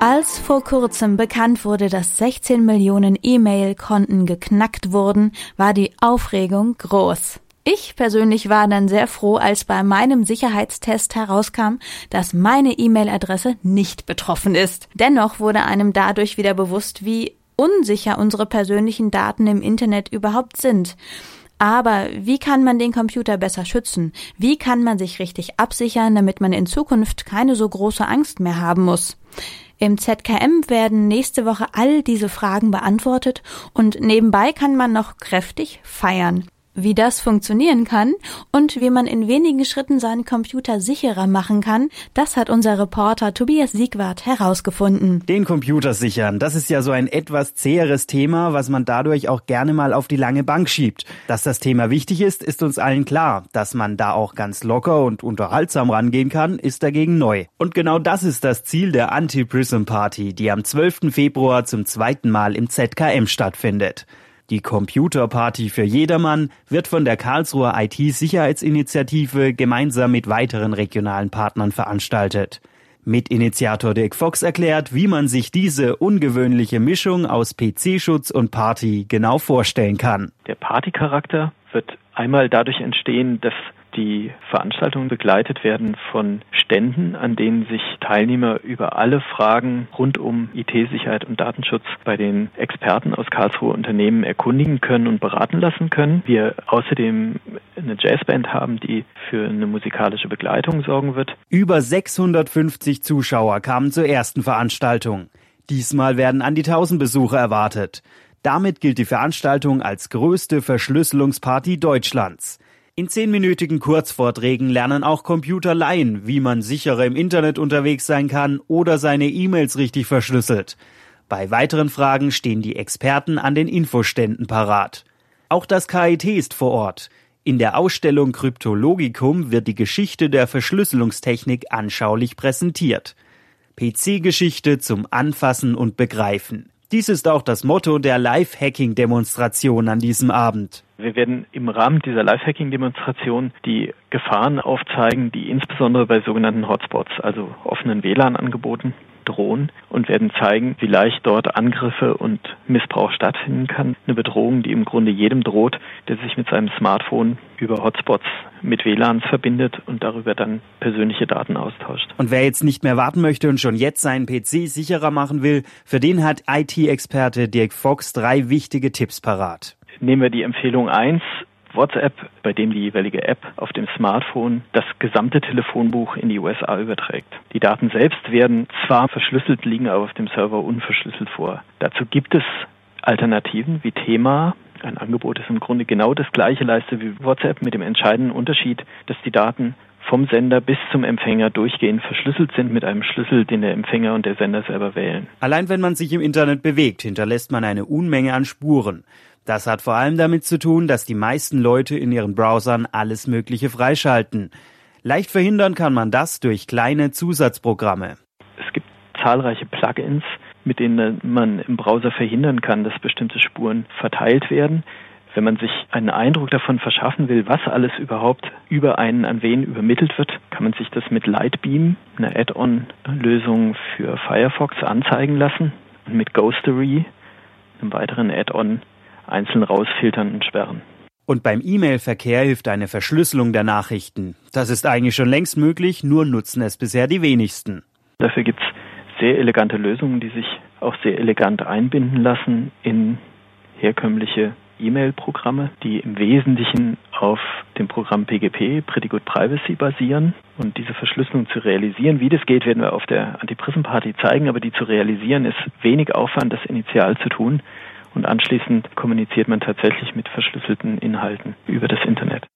Als vor kurzem bekannt wurde, dass 16 Millionen E-Mail-Konten geknackt wurden, war die Aufregung groß. Ich persönlich war dann sehr froh, als bei meinem Sicherheitstest herauskam, dass meine E-Mail-Adresse nicht betroffen ist. Dennoch wurde einem dadurch wieder bewusst, wie unsicher unsere persönlichen Daten im Internet überhaupt sind. Aber wie kann man den Computer besser schützen? Wie kann man sich richtig absichern, damit man in Zukunft keine so große Angst mehr haben muss? Im ZKM werden nächste Woche all diese Fragen beantwortet und nebenbei kann man noch kräftig feiern. Wie das funktionieren kann und wie man in wenigen Schritten seinen Computer sicherer machen kann, das hat unser Reporter Tobias Siegwart herausgefunden. Den Computer sichern, das ist ja so ein etwas zäheres Thema, was man dadurch auch gerne mal auf die lange Bank schiebt. Dass das Thema wichtig ist, ist uns allen klar. Dass man da auch ganz locker und unterhaltsam rangehen kann, ist dagegen neu. Und genau das ist das Ziel der Anti-Prism Party, die am 12. Februar zum zweiten Mal im ZKM stattfindet. Die Computerparty für jedermann wird von der Karlsruher IT-Sicherheitsinitiative gemeinsam mit weiteren regionalen Partnern veranstaltet. Mitinitiator Dick Fox erklärt, wie man sich diese ungewöhnliche Mischung aus PC-Schutz und Party genau vorstellen kann. Der Partycharakter wird einmal dadurch entstehen, dass die Veranstaltungen begleitet werden von Ständen, an denen sich Teilnehmer über alle Fragen rund um IT-Sicherheit und Datenschutz bei den Experten aus Karlsruhe Unternehmen erkundigen können und beraten lassen können. Wir außerdem eine Jazzband haben, die für eine musikalische Begleitung sorgen wird. Über 650 Zuschauer kamen zur ersten Veranstaltung. Diesmal werden an die 1000 Besucher erwartet. Damit gilt die Veranstaltung als größte Verschlüsselungsparty Deutschlands. In zehnminütigen Kurzvorträgen lernen auch Computerlaien, wie man sicherer im Internet unterwegs sein kann oder seine E-Mails richtig verschlüsselt. Bei weiteren Fragen stehen die Experten an den Infoständen parat. Auch das KIT ist vor Ort. In der Ausstellung Kryptologicum wird die Geschichte der Verschlüsselungstechnik anschaulich präsentiert. PC-Geschichte zum Anfassen und Begreifen. Dies ist auch das Motto der Live-Hacking-Demonstration an diesem Abend. Wir werden im Rahmen dieser Live-Hacking-Demonstration die Gefahren aufzeigen, die insbesondere bei sogenannten Hotspots, also offenen WLAN-Angeboten, drohen und werden zeigen, wie leicht dort Angriffe und Missbrauch stattfinden kann. Eine Bedrohung, die im Grunde jedem droht, der sich mit seinem Smartphone über Hotspots mit WLANs verbindet und darüber dann persönliche Daten austauscht. Und wer jetzt nicht mehr warten möchte und schon jetzt seinen PC sicherer machen will, für den hat IT-Experte Dirk Fox drei wichtige Tipps parat. Nehmen wir die Empfehlung 1, WhatsApp, bei dem die jeweilige App auf dem Smartphone das gesamte Telefonbuch in die USA überträgt. Die Daten selbst werden zwar verschlüsselt, liegen aber auf dem Server unverschlüsselt vor. Dazu gibt es Alternativen wie Thema. Ein Angebot ist im Grunde genau das gleiche leistet wie WhatsApp mit dem entscheidenden Unterschied, dass die Daten vom Sender bis zum Empfänger durchgehend verschlüsselt sind mit einem Schlüssel, den der Empfänger und der Sender selber wählen. Allein wenn man sich im Internet bewegt, hinterlässt man eine Unmenge an Spuren. Das hat vor allem damit zu tun, dass die meisten Leute in ihren Browsern alles Mögliche freischalten. Leicht verhindern kann man das durch kleine Zusatzprogramme. Es gibt zahlreiche Plugins, mit denen man im Browser verhindern kann, dass bestimmte Spuren verteilt werden. Wenn man sich einen Eindruck davon verschaffen will, was alles überhaupt über einen an wen übermittelt wird, kann man sich das mit Lightbeam, einer Add-on-Lösung für Firefox, anzeigen lassen und mit Ghostery, einem weiteren Add-on einzeln rausfiltern und sperren. Und beim E-Mail-Verkehr hilft eine Verschlüsselung der Nachrichten. Das ist eigentlich schon längst möglich, nur nutzen es bisher die wenigsten. Dafür gibt es sehr elegante Lösungen, die sich auch sehr elegant einbinden lassen in herkömmliche E-Mail-Programme, die im Wesentlichen auf dem Programm PGP, Pretty Good Privacy, basieren. Und diese Verschlüsselung zu realisieren, wie das geht, werden wir auf der Anti-Prism-Party zeigen, aber die zu realisieren ist wenig Aufwand, das initial zu tun und anschließend kommuniziert man tatsächlich mit verschlüsselten Inhalten über das Internet.